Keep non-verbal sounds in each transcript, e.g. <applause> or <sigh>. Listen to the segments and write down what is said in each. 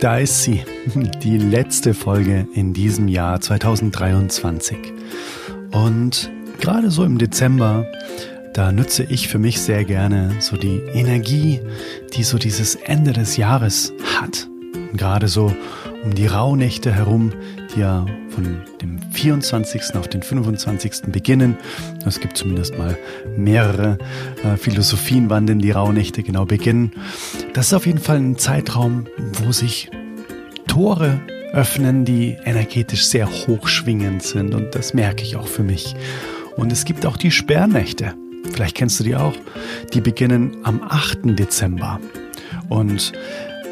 da ist sie, die letzte Folge in diesem Jahr 2023. Und gerade so im Dezember, da nutze ich für mich sehr gerne so die Energie, die so dieses Ende des Jahres hat. Und gerade so um die Rauhnächte herum, die ja von dem 24. auf den 25. beginnen. Es gibt zumindest mal mehrere äh, Philosophien, wann denn die Rauhnächte genau beginnen. Das ist auf jeden Fall ein Zeitraum, wo sich Tore öffnen, die energetisch sehr hochschwingend sind und das merke ich auch für mich. Und es gibt auch die Sperrnächte. Vielleicht kennst du die auch. Die beginnen am 8. Dezember. Und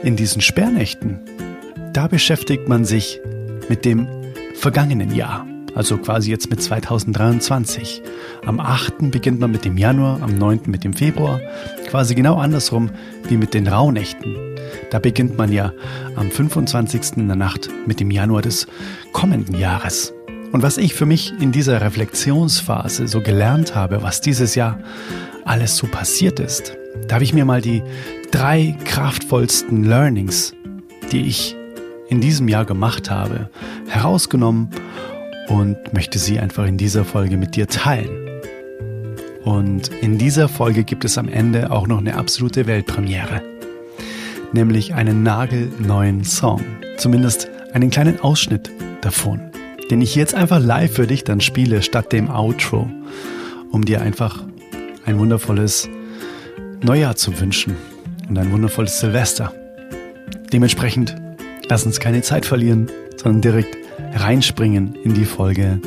in diesen Sperrnächten, da beschäftigt man sich mit dem vergangenen Jahr, also quasi jetzt mit 2023. Am 8. beginnt man mit dem Januar, am 9. mit dem Februar, quasi genau andersrum wie mit den Rauhnächten. Da beginnt man ja am 25. in der Nacht mit dem Januar des kommenden Jahres. Und was ich für mich in dieser Reflexionsphase so gelernt habe, was dieses Jahr alles so passiert ist, da habe ich mir mal die drei kraftvollsten Learnings, die ich in diesem Jahr gemacht habe, herausgenommen und möchte sie einfach in dieser Folge mit dir teilen. Und in dieser Folge gibt es am Ende auch noch eine absolute Weltpremiere, nämlich einen nagelneuen Song, zumindest einen kleinen Ausschnitt davon, den ich jetzt einfach live für dich dann spiele statt dem Outro, um dir einfach ein wundervolles Neujahr zu wünschen und ein wundervolles Silvester. Dementsprechend Lass uns keine Zeit verlieren, sondern direkt reinspringen in die Folge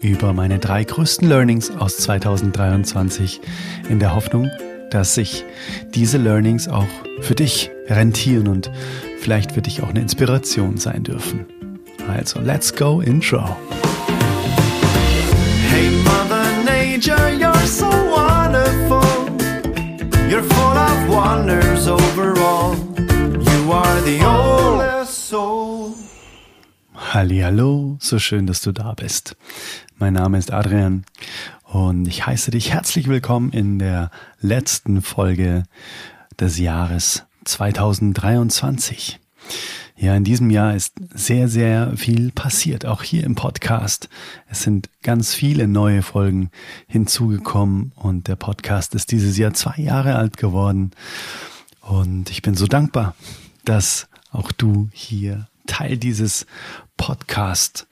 über meine drei größten Learnings aus 2023 in der Hoffnung, dass sich diese Learnings auch für dich rentieren und vielleicht für dich auch eine Inspiration sein dürfen. Also, let's go Intro. Hey Mother Nature, you're so wonderful. You're full of wonders overall. You are the only. Hallo, so schön, dass du da bist. Mein Name ist Adrian und ich heiße dich herzlich willkommen in der letzten Folge des Jahres 2023. Ja, in diesem Jahr ist sehr, sehr viel passiert, auch hier im Podcast. Es sind ganz viele neue Folgen hinzugekommen und der Podcast ist dieses Jahr zwei Jahre alt geworden. Und ich bin so dankbar, dass auch du hier Teil dieses Podcast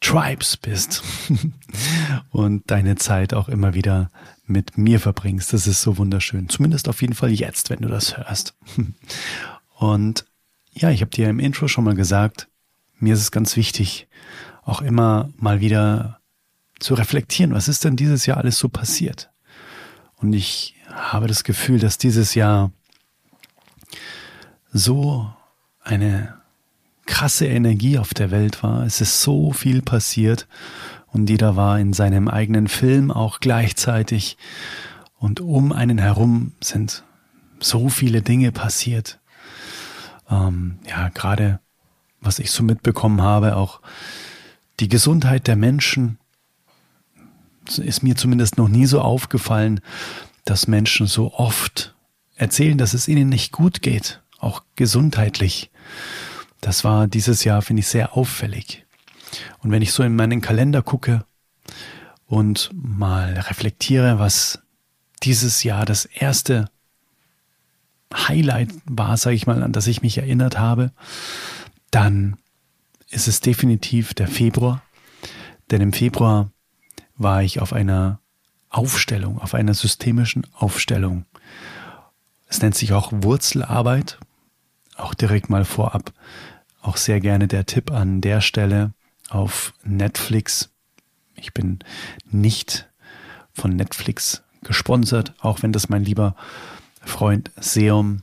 Tribes bist <laughs> und deine Zeit auch immer wieder mit mir verbringst. Das ist so wunderschön. Zumindest auf jeden Fall jetzt, wenn du das hörst. <laughs> Und ja, ich habe dir im Intro schon mal gesagt, mir ist es ganz wichtig, auch immer mal wieder zu reflektieren, was ist denn dieses Jahr alles so passiert? Und ich habe das Gefühl, dass dieses Jahr so eine krasse Energie auf der Welt war. Es ist so viel passiert und jeder war in seinem eigenen Film auch gleichzeitig und um einen herum sind so viele Dinge passiert. Ähm, ja, gerade was ich so mitbekommen habe, auch die Gesundheit der Menschen ist mir zumindest noch nie so aufgefallen, dass Menschen so oft erzählen, dass es ihnen nicht gut geht auch gesundheitlich. Das war dieses Jahr, finde ich, sehr auffällig. Und wenn ich so in meinen Kalender gucke und mal reflektiere, was dieses Jahr das erste Highlight war, sage ich mal, an das ich mich erinnert habe, dann ist es definitiv der Februar. Denn im Februar war ich auf einer Aufstellung, auf einer systemischen Aufstellung. Es nennt sich auch Wurzelarbeit auch direkt mal vorab auch sehr gerne der Tipp an der Stelle auf Netflix. Ich bin nicht von Netflix gesponsert, auch wenn das mein lieber Freund Seum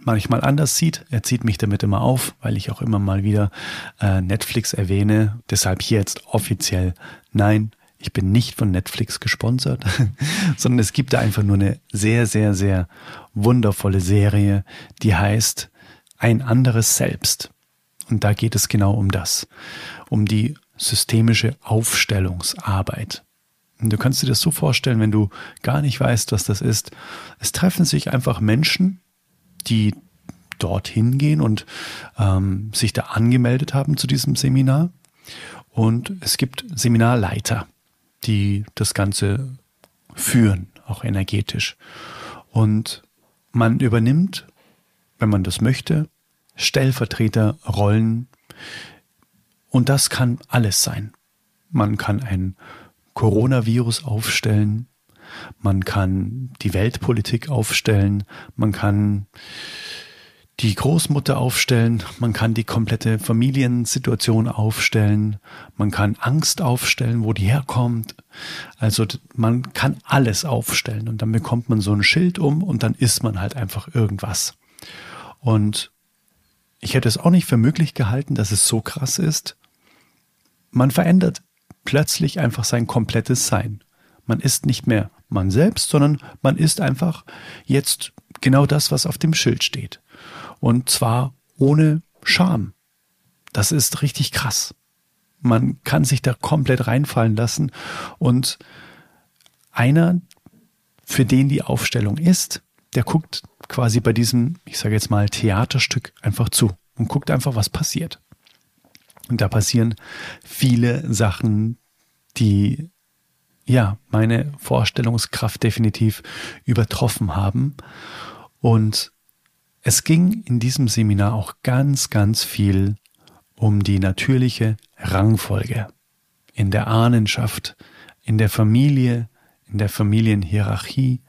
manchmal anders sieht. Er zieht mich damit immer auf, weil ich auch immer mal wieder äh, Netflix erwähne. Deshalb hier jetzt offiziell nein. Ich bin nicht von Netflix gesponsert, <laughs> sondern es gibt da einfach nur eine sehr, sehr, sehr wundervolle Serie, die heißt ein anderes Selbst. Und da geht es genau um das, um die systemische Aufstellungsarbeit. Und du kannst dir das so vorstellen, wenn du gar nicht weißt, was das ist. Es treffen sich einfach Menschen, die dorthin gehen und ähm, sich da angemeldet haben zu diesem Seminar. Und es gibt Seminarleiter, die das Ganze führen, auch energetisch. Und man übernimmt, wenn man das möchte, Stellvertreterrollen. Und das kann alles sein. Man kann ein Coronavirus aufstellen, man kann die Weltpolitik aufstellen, man kann die Großmutter aufstellen, man kann die komplette Familiensituation aufstellen, man kann Angst aufstellen, wo die herkommt. Also man kann alles aufstellen und dann bekommt man so ein Schild um und dann ist man halt einfach irgendwas. Und ich hätte es auch nicht für möglich gehalten, dass es so krass ist. Man verändert plötzlich einfach sein komplettes Sein. Man ist nicht mehr man selbst, sondern man ist einfach jetzt genau das, was auf dem Schild steht. Und zwar ohne Scham. Das ist richtig krass. Man kann sich da komplett reinfallen lassen. Und einer, für den die Aufstellung ist, der guckt quasi bei diesem, ich sage jetzt mal, Theaterstück einfach zu und guckt einfach, was passiert. Und da passieren viele Sachen, die ja meine Vorstellungskraft definitiv übertroffen haben. Und es ging in diesem Seminar auch ganz, ganz viel um die natürliche Rangfolge in der Ahnenschaft, in der Familie, in der Familienhierarchie,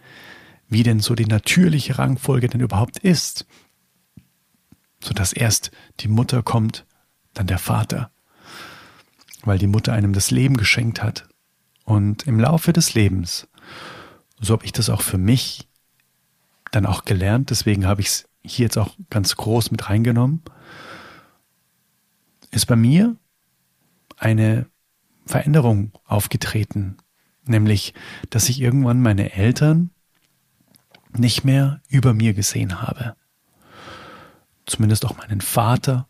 wie denn so die natürliche Rangfolge denn überhaupt ist, sodass erst die Mutter kommt, dann der Vater, weil die Mutter einem das Leben geschenkt hat. Und im Laufe des Lebens, so habe ich das auch für mich dann auch gelernt, deswegen habe ich es hier jetzt auch ganz groß mit reingenommen, ist bei mir eine Veränderung aufgetreten, nämlich, dass ich irgendwann meine Eltern nicht mehr über mir gesehen habe. Zumindest auch meinen Vater,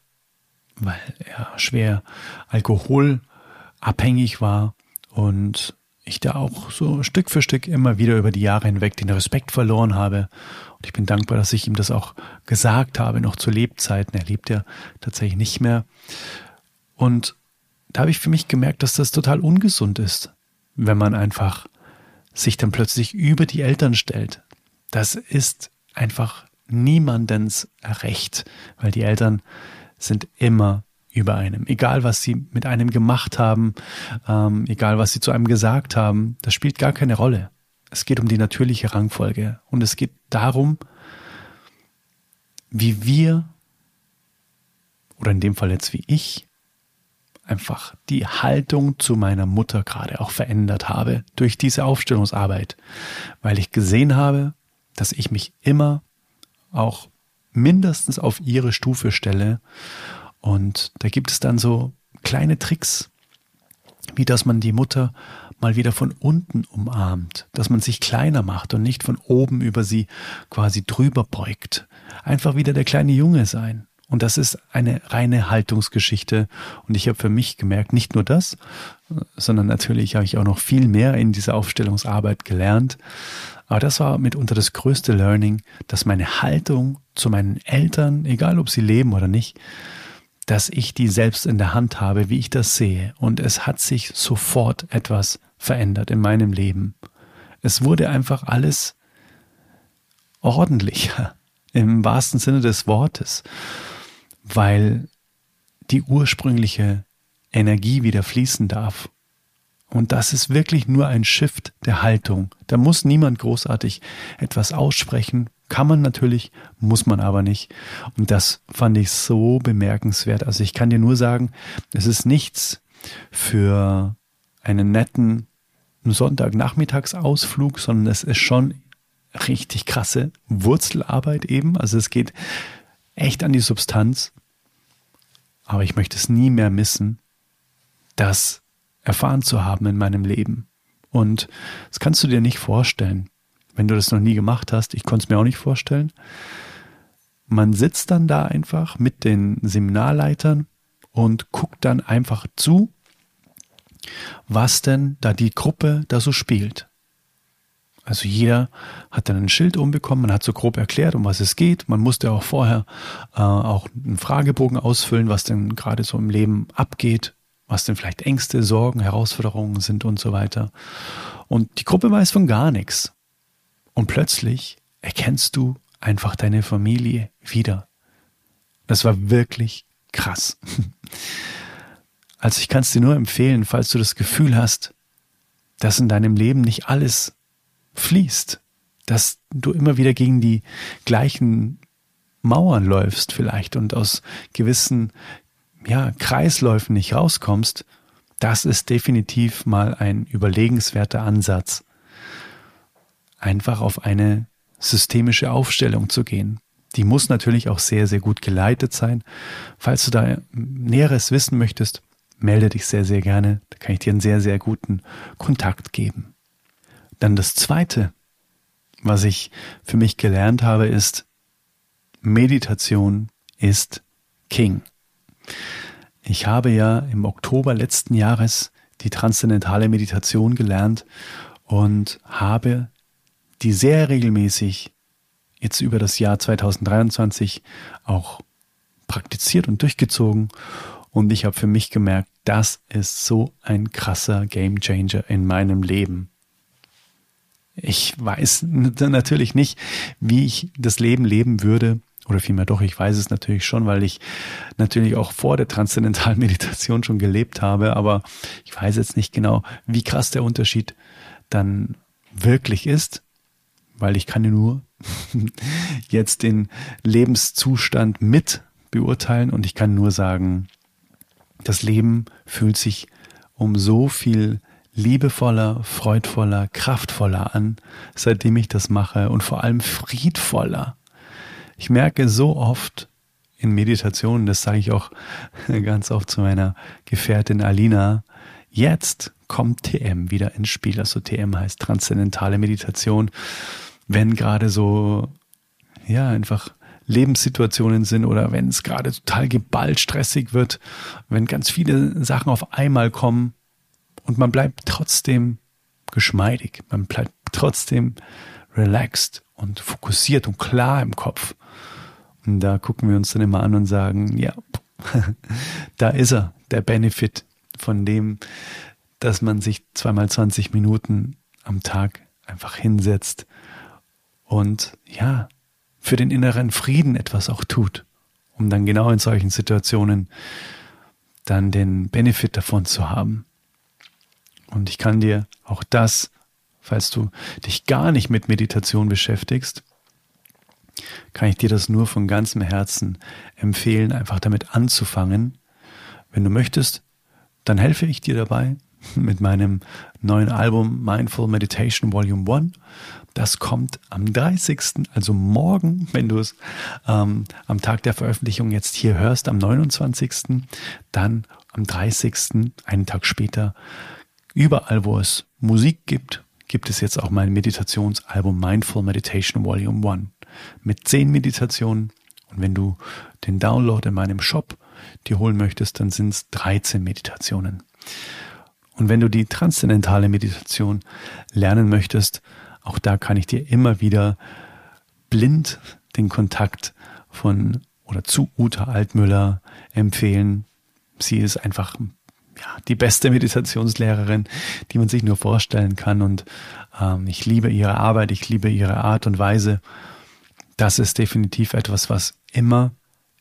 weil er schwer alkoholabhängig war und ich da auch so Stück für Stück immer wieder über die Jahre hinweg den Respekt verloren habe. Und ich bin dankbar, dass ich ihm das auch gesagt habe, noch zu Lebzeiten. Er lebt ja tatsächlich nicht mehr. Und da habe ich für mich gemerkt, dass das total ungesund ist, wenn man einfach sich dann plötzlich über die Eltern stellt. Das ist einfach niemandens Recht, weil die Eltern sind immer über einem. Egal, was sie mit einem gemacht haben, ähm, egal, was sie zu einem gesagt haben, das spielt gar keine Rolle. Es geht um die natürliche Rangfolge und es geht darum, wie wir, oder in dem Fall jetzt wie ich, einfach die Haltung zu meiner Mutter gerade auch verändert habe durch diese Aufstellungsarbeit, weil ich gesehen habe, dass ich mich immer auch mindestens auf ihre Stufe stelle und da gibt es dann so kleine Tricks, wie dass man die Mutter mal wieder von unten umarmt, dass man sich kleiner macht und nicht von oben über sie quasi drüber beugt. Einfach wieder der kleine Junge sein. Und das ist eine reine Haltungsgeschichte. Und ich habe für mich gemerkt, nicht nur das, sondern natürlich habe ich auch noch viel mehr in dieser Aufstellungsarbeit gelernt. Aber das war mitunter das größte Learning, dass meine Haltung zu meinen Eltern, egal ob sie leben oder nicht, dass ich die selbst in der Hand habe, wie ich das sehe. Und es hat sich sofort etwas verändert in meinem Leben. Es wurde einfach alles ordentlicher <laughs> im wahrsten Sinne des Wortes, weil die ursprüngliche Energie wieder fließen darf. Und das ist wirklich nur ein Shift der Haltung. Da muss niemand großartig etwas aussprechen, kann man natürlich, muss man aber nicht. Und das fand ich so bemerkenswert. Also ich kann dir nur sagen, es ist nichts für einen netten Sonntagnachmittagsausflug, sondern es ist schon richtig krasse Wurzelarbeit eben. Also es geht echt an die Substanz. Aber ich möchte es nie mehr missen, das erfahren zu haben in meinem Leben. Und das kannst du dir nicht vorstellen wenn du das noch nie gemacht hast, ich konnte es mir auch nicht vorstellen. Man sitzt dann da einfach mit den Seminarleitern und guckt dann einfach zu, was denn da die Gruppe da so spielt. Also jeder hat dann ein Schild umbekommen, man hat so grob erklärt, um was es geht. Man musste auch vorher äh, auch einen Fragebogen ausfüllen, was denn gerade so im Leben abgeht, was denn vielleicht Ängste, Sorgen, Herausforderungen sind und so weiter. Und die Gruppe weiß von gar nichts. Und plötzlich erkennst du einfach deine Familie wieder. Das war wirklich krass. <laughs> Also ich kann es dir nur empfehlen, falls du das Gefühl hast, dass in deinem Leben nicht alles fließt, dass du immer wieder gegen die gleichen Mauern läufst vielleicht und aus gewissen ja, Kreisläufen nicht rauskommst, das ist definitiv mal ein überlegenswerter Ansatz, einfach auf eine systemische Aufstellung zu gehen. Die muss natürlich auch sehr, sehr gut geleitet sein. Falls du da Näheres wissen möchtest, melde dich sehr, sehr gerne. Da kann ich dir einen sehr, sehr guten Kontakt geben. Dann das Zweite, was ich für mich gelernt habe, ist, Meditation ist King. Ich habe ja im Oktober letzten Jahres die transzendentale Meditation gelernt und habe die sehr regelmäßig jetzt über das Jahr 2023 auch praktiziert und durchgezogen. Und ich habe für mich gemerkt, das ist so ein krasser Gamechanger in meinem Leben. Ich weiß natürlich nicht, wie ich das Leben leben würde, oder vielmehr doch, ich weiß es natürlich schon, weil ich natürlich auch vor der transzendentalen <laughs> Meditation schon gelebt habe, aber ich weiß jetzt nicht genau, wie krass der Unterschied dann wirklich ist, weil ich kann nur <laughs> jetzt den Lebenszustand mit beurteilen und ich kann nur sagen, das Leben fühlt sich um so viel liebevoller, freudvoller, kraftvoller an, seitdem ich das mache und vor allem friedvoller. Ich merke so oft in Meditationen, das sage ich auch <laughs> ganz oft zu meiner Gefährtin Alina, jetzt kommt TM wieder ins Spiel. Also TM heißt transzendentale Meditation. Wenn gerade so, ja, einfach Lebenssituationen sind oder wenn es gerade total geballt stressig wird, wenn ganz viele Sachen auf einmal kommen, und man bleibt trotzdem geschmeidig, man bleibt trotzdem relaxed und fokussiert und klar im Kopf. Und da gucken wir uns dann immer an und sagen, ja, <laughs> da ist er, der Benefit von dem, dass man sich zweimal 20 Minuten am Tag einfach hinsetzt und ja, für den inneren Frieden etwas auch tut, um dann genau in solchen Situationen dann den Benefit davon zu haben. Und ich kann dir auch das, falls du dich gar nicht mit Meditation beschäftigst, kann ich dir das nur von ganzem Herzen empfehlen, einfach damit anzufangen. Wenn du möchtest, dann helfe ich dir dabei <laughs> mit meinem neuen Album Mindful Meditation Volume 1. Das kommt am 30., also morgen, <laughs> wenn du es ähm, am Tag der Veröffentlichung jetzt hier hörst, am 29., dann am 30., einen Tag später, Überall, wo es Musik gibt, gibt es jetzt auch mein Meditationsalbum Mindful Meditation Volume 1 mit zehn Meditationen. Und wenn du den Download in meinem Shop dir holen möchtest, dann sind es 13 Meditationen. Und wenn du die transzendentale Meditation lernen möchtest, auch da kann ich dir immer wieder blind den Kontakt von oder zu Uta Altmüller empfehlen. Sie ist einfach ja, die beste Meditationslehrerin, die man sich nur vorstellen kann. Und ähm, ich liebe ihre Arbeit, ich liebe ihre Art und Weise. Das ist definitiv etwas, was immer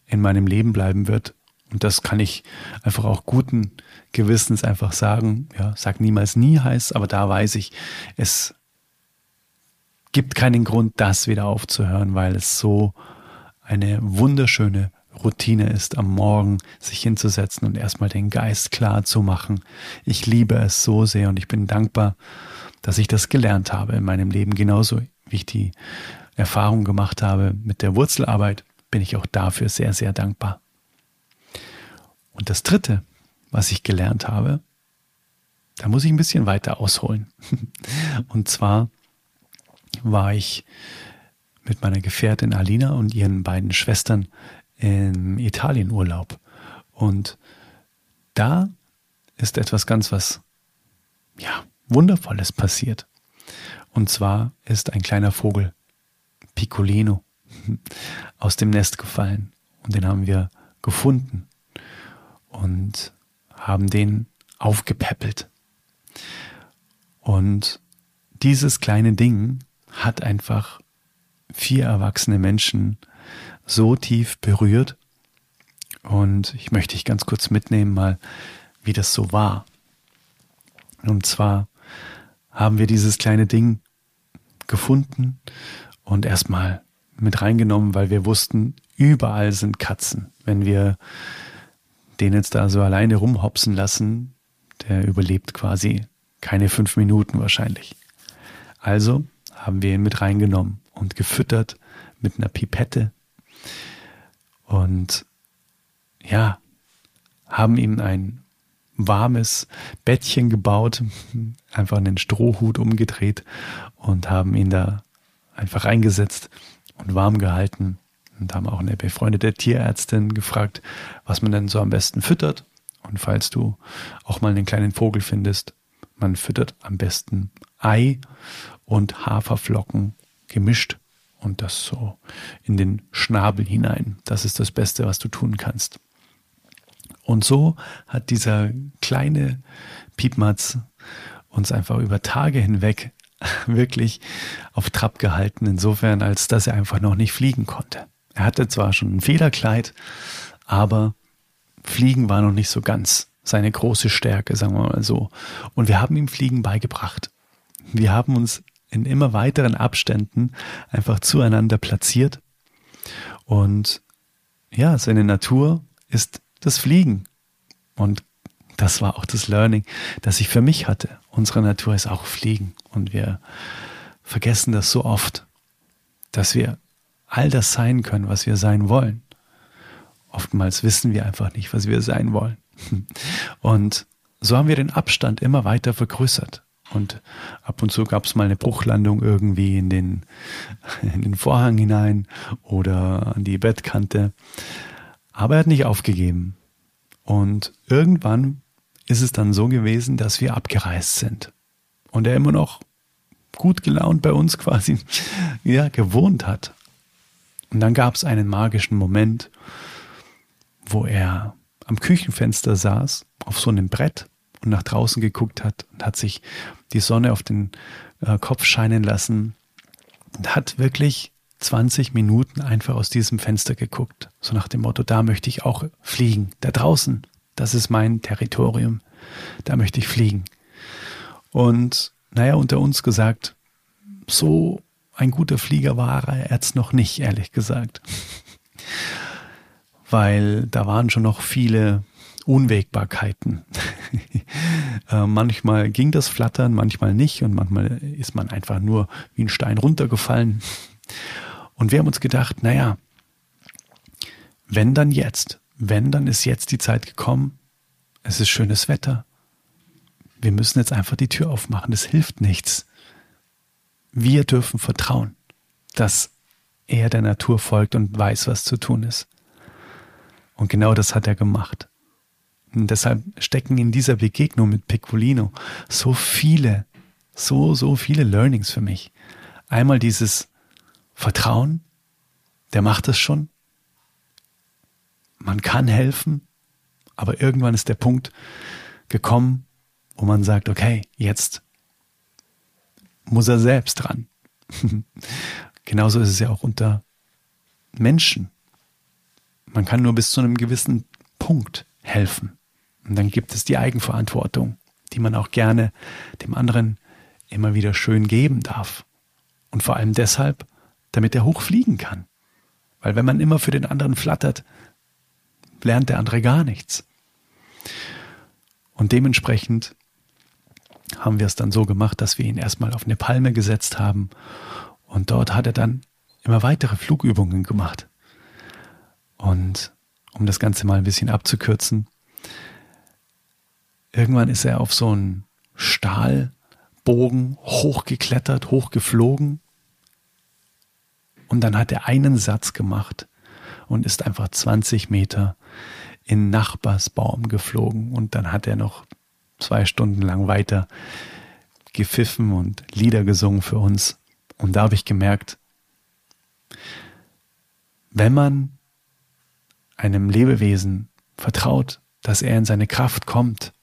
in meinem Leben bleiben wird. Und das kann ich einfach auch guten Gewissens einfach sagen. Ja, sag niemals nie heißt, aber da weiß ich, es gibt keinen Grund, das wieder aufzuhören, weil es so eine wunderschöne Routine ist, am Morgen sich hinzusetzen und erstmal den Geist klar zu machen. Ich liebe es so sehr und ich bin dankbar, dass ich das gelernt habe in meinem Leben. Genauso wie ich die Erfahrung gemacht habe mit der Wurzelarbeit, bin ich auch dafür sehr, sehr dankbar. Und das Dritte, was ich gelernt habe, da muss ich ein bisschen weiter ausholen. <laughs> Und zwar war ich mit meiner Gefährtin Alina und ihren beiden Schwestern im Italienurlaub. Und da ist etwas ganz was, ja, Wundervolles passiert. Und zwar ist ein kleiner Vogel, Piccolino, <laughs> aus dem Nest gefallen. Und den haben wir gefunden und haben den aufgepäppelt. Und dieses kleine Ding hat einfach vier erwachsene Menschen so tief berührt. Und ich möchte dich ganz kurz mitnehmen, mal, wie das so war. Und zwar haben wir dieses kleine Ding gefunden und erstmal mit reingenommen, weil wir wussten, überall sind Katzen. Wenn wir den jetzt da so alleine rumhopsen lassen, der überlebt quasi keine fünf Minuten wahrscheinlich. Also haben wir ihn mit reingenommen und gefüttert mit einer Pipette und ja, haben ihm ein warmes Bettchen gebaut, <laughs> einfach einen Strohhut umgedreht und haben ihn da einfach reingesetzt und warm gehalten und haben auch eine befreundete Tierärztin gefragt, was man denn so am besten füttert. Und falls du auch mal einen kleinen Vogel findest, man füttert am besten Ei und Haferflocken gemischt und das so in den Schnabel hinein. Das ist das Beste, was du tun kannst. Und so hat dieser kleine Piepmatz uns einfach über Tage hinweg <laughs> wirklich auf Trab gehalten, insofern, als dass er einfach noch nicht fliegen konnte. Er hatte zwar schon ein Federkleid, aber Fliegen war noch nicht so ganz seine große Stärke, sagen wir mal so. Und wir haben ihm Fliegen beigebracht. Wir haben uns in immer weiteren Abständen einfach zueinander platziert. Und ja, seine Natur ist das Fliegen. Und das war auch das Learning, das ich für mich hatte. Unsere Natur ist auch Fliegen. Und wir vergessen das so oft, dass wir all das sein können, was wir sein wollen. Oftmals wissen wir einfach nicht, was wir sein wollen. <laughs> Und so haben wir den Abstand immer weiter vergrößert. Und ab und zu gab es mal eine Bruchlandung irgendwie in den, <laughs> in den Vorhang hinein oder an die Bettkante. Aber er hat nicht aufgegeben. Und irgendwann ist es dann so gewesen, dass wir abgereist sind. Und er immer noch gut gelaunt bei uns <laughs> quasi ja, gewohnt hat. Und dann gab es einen magischen Moment, wo er am Küchenfenster saß, auf so einem Brett und nach draußen geguckt hat und hat sich die Sonne auf den äh, Kopf scheinen lassen und hat wirklich 20 Minuten einfach aus diesem Fenster geguckt. So nach dem Motto, da möchte ich auch fliegen. Da draußen, das ist mein Territorium. Da möchte ich fliegen. Und naja, unter uns gesagt, so ein guter Flieger war er jetzt noch nicht, ehrlich gesagt. <laughs> Weil da waren schon noch viele Unwägbarkeiten. <laughs> äh, manchmal ging das Flattern, manchmal nicht und manchmal ist man einfach nur wie ein Stein runtergefallen. Und wir haben uns gedacht, naja, wenn dann jetzt, wenn dann ist jetzt die Zeit gekommen, es ist schönes Wetter, wir müssen jetzt einfach die Tür aufmachen, das hilft nichts. Wir dürfen vertrauen, dass er der Natur folgt und weiß, was zu tun ist. Und genau das hat er gemacht. Und deshalb stecken in dieser Begegnung mit Piccolino so viele, so, so viele Learnings für mich. Einmal dieses Vertrauen, der macht das schon. Man kann helfen, aber irgendwann ist der Punkt gekommen, wo man sagt, okay, jetzt muss er selbst dran. <laughs> Genauso ist es ja auch unter Menschen. Man kann nur bis zu einem gewissen Punkt helfen. Und dann gibt es die Eigenverantwortung, die man auch gerne dem anderen immer wieder schön geben darf. Und vor allem deshalb, damit er hochfliegen kann. Weil wenn man immer für den anderen flattert, lernt der andere gar nichts. Und dementsprechend haben wir es dann so gemacht, dass wir ihn erstmal auf eine Palme gesetzt haben und dort hat er dann immer weitere Flugübungen gemacht. Und um das Ganze mal ein bisschen abzukürzen, Irgendwann ist er auf so einen Stahlbogen hochgeklettert, hochgeflogen. Und dann hat er einen Satz gemacht und ist einfach 20 Meter in Nachbarsbaum geflogen. Und dann hat er noch zwei Stunden lang weiter gepfiffen und Lieder gesungen für uns. Und da habe ich gemerkt, wenn man einem Lebewesen vertraut, dass er in seine Kraft kommt,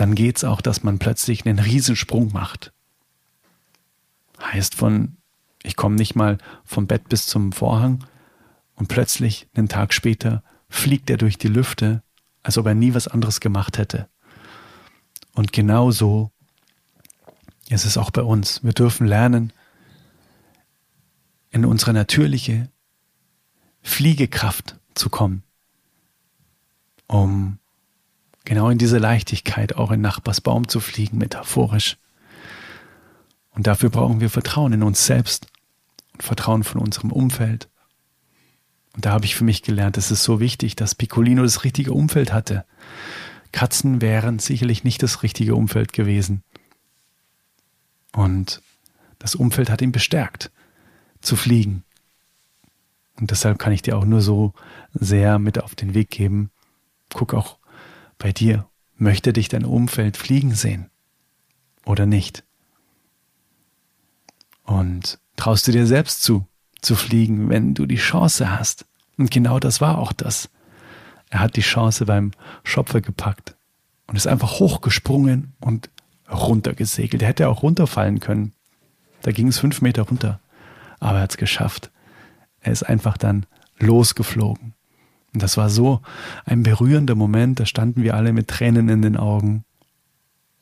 dann geht's auch, dass man plötzlich einen Riesensprung macht. Heißt von, ich komme nicht mal vom Bett bis zum Vorhang und plötzlich, einen Tag später, fliegt er durch die Lüfte, als ob er nie was anderes gemacht hätte. Und genau so ist es auch bei uns. Wir dürfen lernen, in unsere natürliche Fliegekraft zu kommen, um genau in diese Leichtigkeit auch in Nachbarsbaum zu fliegen, metaphorisch. Und dafür brauchen wir Vertrauen in uns selbst und Vertrauen von unserem Umfeld. Und da habe ich für mich gelernt, es ist so wichtig, dass Piccolino das richtige Umfeld hatte. Katzen wären sicherlich nicht das richtige Umfeld gewesen. Und das Umfeld hat ihn bestärkt, zu fliegen. Und deshalb kann ich dir auch nur so sehr mit auf den Weg geben. Guck auch bei dir. Möchte dich dein Umfeld fliegen sehen? Oder nicht? Und traust du dir selbst zu, zu fliegen, wenn du die Chance hast? Und genau das war auch das. Er hat die Chance beim Schopfer gepackt und ist einfach hochgesprungen und runtergesegelt. Er hätte auch runterfallen können. Da ging es fünf Meter runter. Aber er hat es geschafft. Er ist einfach dann losgeflogen. Und das war so ein berührender Moment. Da standen wir alle mit Tränen in den Augen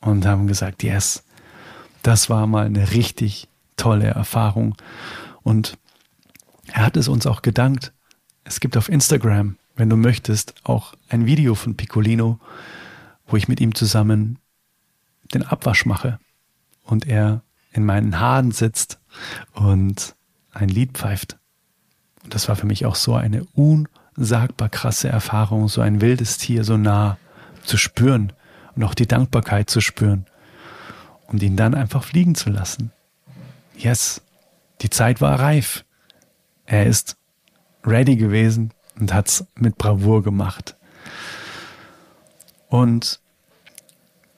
und haben gesagt, yes, das war mal eine richtig tolle Erfahrung. Und er hat es uns auch gedankt. Es gibt auf Instagram, wenn du möchtest, auch ein Video von Piccolino, wo ich mit ihm zusammen den Abwasch mache und er in meinen Haaren sitzt und ein Lied pfeift. Und das war für mich auch so eine unsagbar krasse Erfahrung, so ein wildes Tier so nah zu spüren und auch die Dankbarkeit zu spüren und ihn dann einfach fliegen zu lassen. Yes, die Zeit war reif. Er ist ready gewesen und hat's mit Bravour gemacht. Und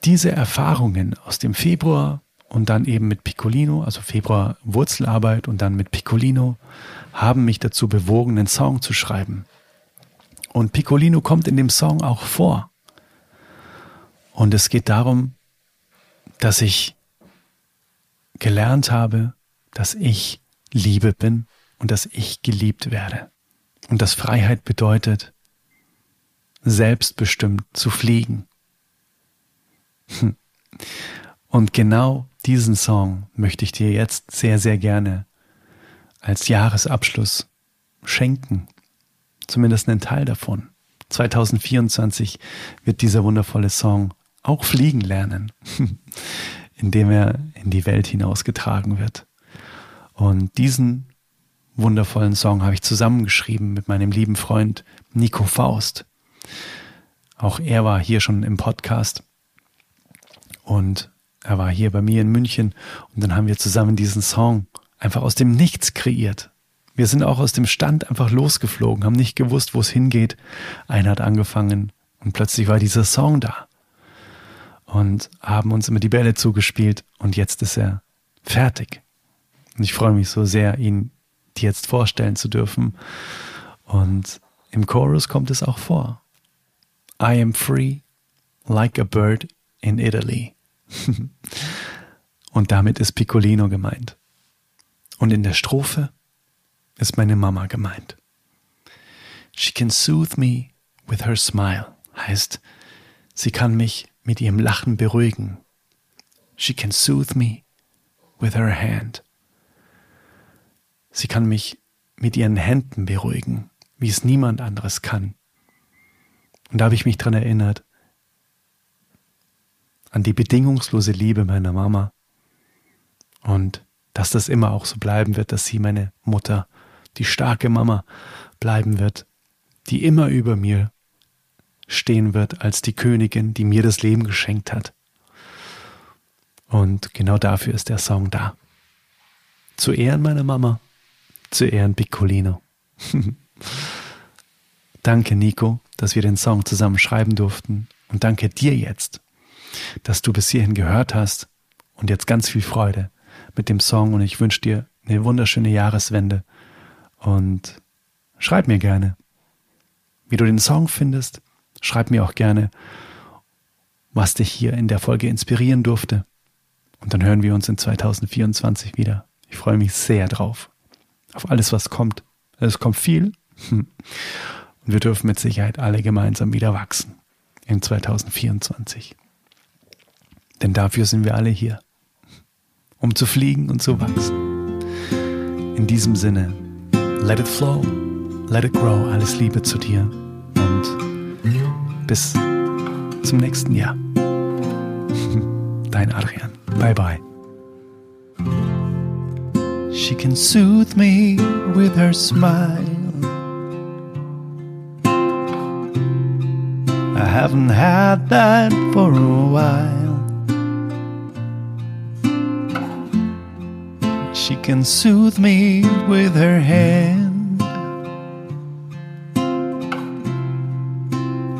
diese Erfahrungen aus dem Februar und dann eben mit Piccolino, also Februar Wurzelarbeit und dann mit Piccolino, haben mich dazu bewogen, einen Song zu schreiben. Und Piccolino kommt in dem Song auch vor. Und es geht darum, dass ich gelernt habe, dass ich Liebe bin und dass ich geliebt werde. Und dass Freiheit bedeutet, selbstbestimmt zu fliegen. Hm. Und genau diesen Song möchte ich dir jetzt sehr, sehr gerne als Jahresabschluss schenken. Zumindest einen Teil davon. 2024 wird dieser wundervolle Song auch fliegen lernen, <laughs> indem er in die Welt hinausgetragen wird. Und diesen wundervollen Song habe ich zusammengeschrieben mit meinem lieben Freund Nico Faust. Auch er war hier schon im Podcast und er war hier bei mir in München und dann haben wir zusammen diesen Song einfach aus dem Nichts kreiert. Wir sind auch aus dem Stand einfach losgeflogen, haben nicht gewusst, wo es hingeht. Einer hat angefangen und plötzlich war dieser Song da und haben uns immer die Bälle zugespielt und jetzt ist er fertig. Und ich freue mich so sehr, ihn dir jetzt vorstellen zu dürfen. Und im Chorus kommt es auch vor. I am free like a bird in Italy. <laughs> und damit ist Piccolino gemeint. Und in der Strophe ist meine Mama gemeint. She can soothe me with her smile. Heißt, sie kann mich mit ihrem Lachen beruhigen. She can soothe me with her hand. Sie kann mich mit ihren Händen beruhigen, wie es niemand anderes kann. Und da habe ich mich dran erinnert, an die bedingungslose Liebe meiner Mama und dass das immer auch so bleiben wird, dass sie meine Mutter, die starke Mama bleiben wird, die immer über mir stehen wird als die Königin, die mir das Leben geschenkt hat. Und genau dafür ist der Song da. Zu Ehren meiner Mama, zu Ehren Piccolino. <laughs> danke Nico, dass wir den Song zusammen schreiben durften und danke dir jetzt dass du bis hierhin gehört hast und jetzt ganz viel Freude mit dem Song und ich wünsche dir eine wunderschöne Jahreswende und schreib mir gerne, wie du den Song findest. Schreib mir auch gerne, was dich hier in der Folge inspirieren durfte. Und dann hören wir uns in 2024 wieder. Ich freue mich sehr drauf. Auf alles, was kommt. Es kommt viel. Und wir dürfen mit Sicherheit alle gemeinsam wieder wachsen. In 2024. Denn dafür sind wir alle hier. Um zu fliegen und zu wachsen. In diesem Sinne, let it flow, let it grow. Alles Liebe zu dir. Und bis zum nächsten Jahr. <laughs> Dein Adrian. Bye bye. She can soothe me with her smile. I haven't had that for a while. Can soothe me with her hand.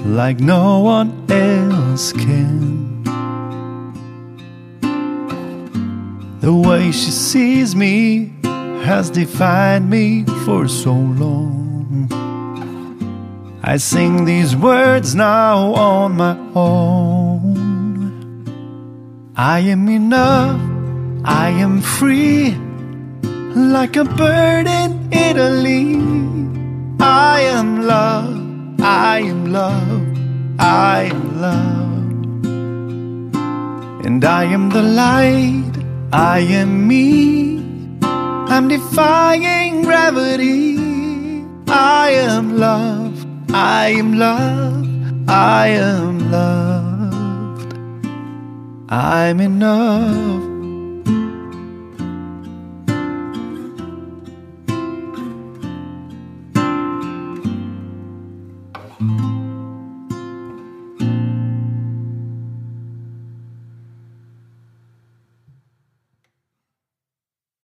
Like no one else can. The way she sees me has defined me for so long. I sing these words now on my own. I am enough, I am free, like a bird in Italy. I am love, I am love, I am love. And I am the light I am me. I'm defying gravity. I am love. I am love. I am loved. I'm enough.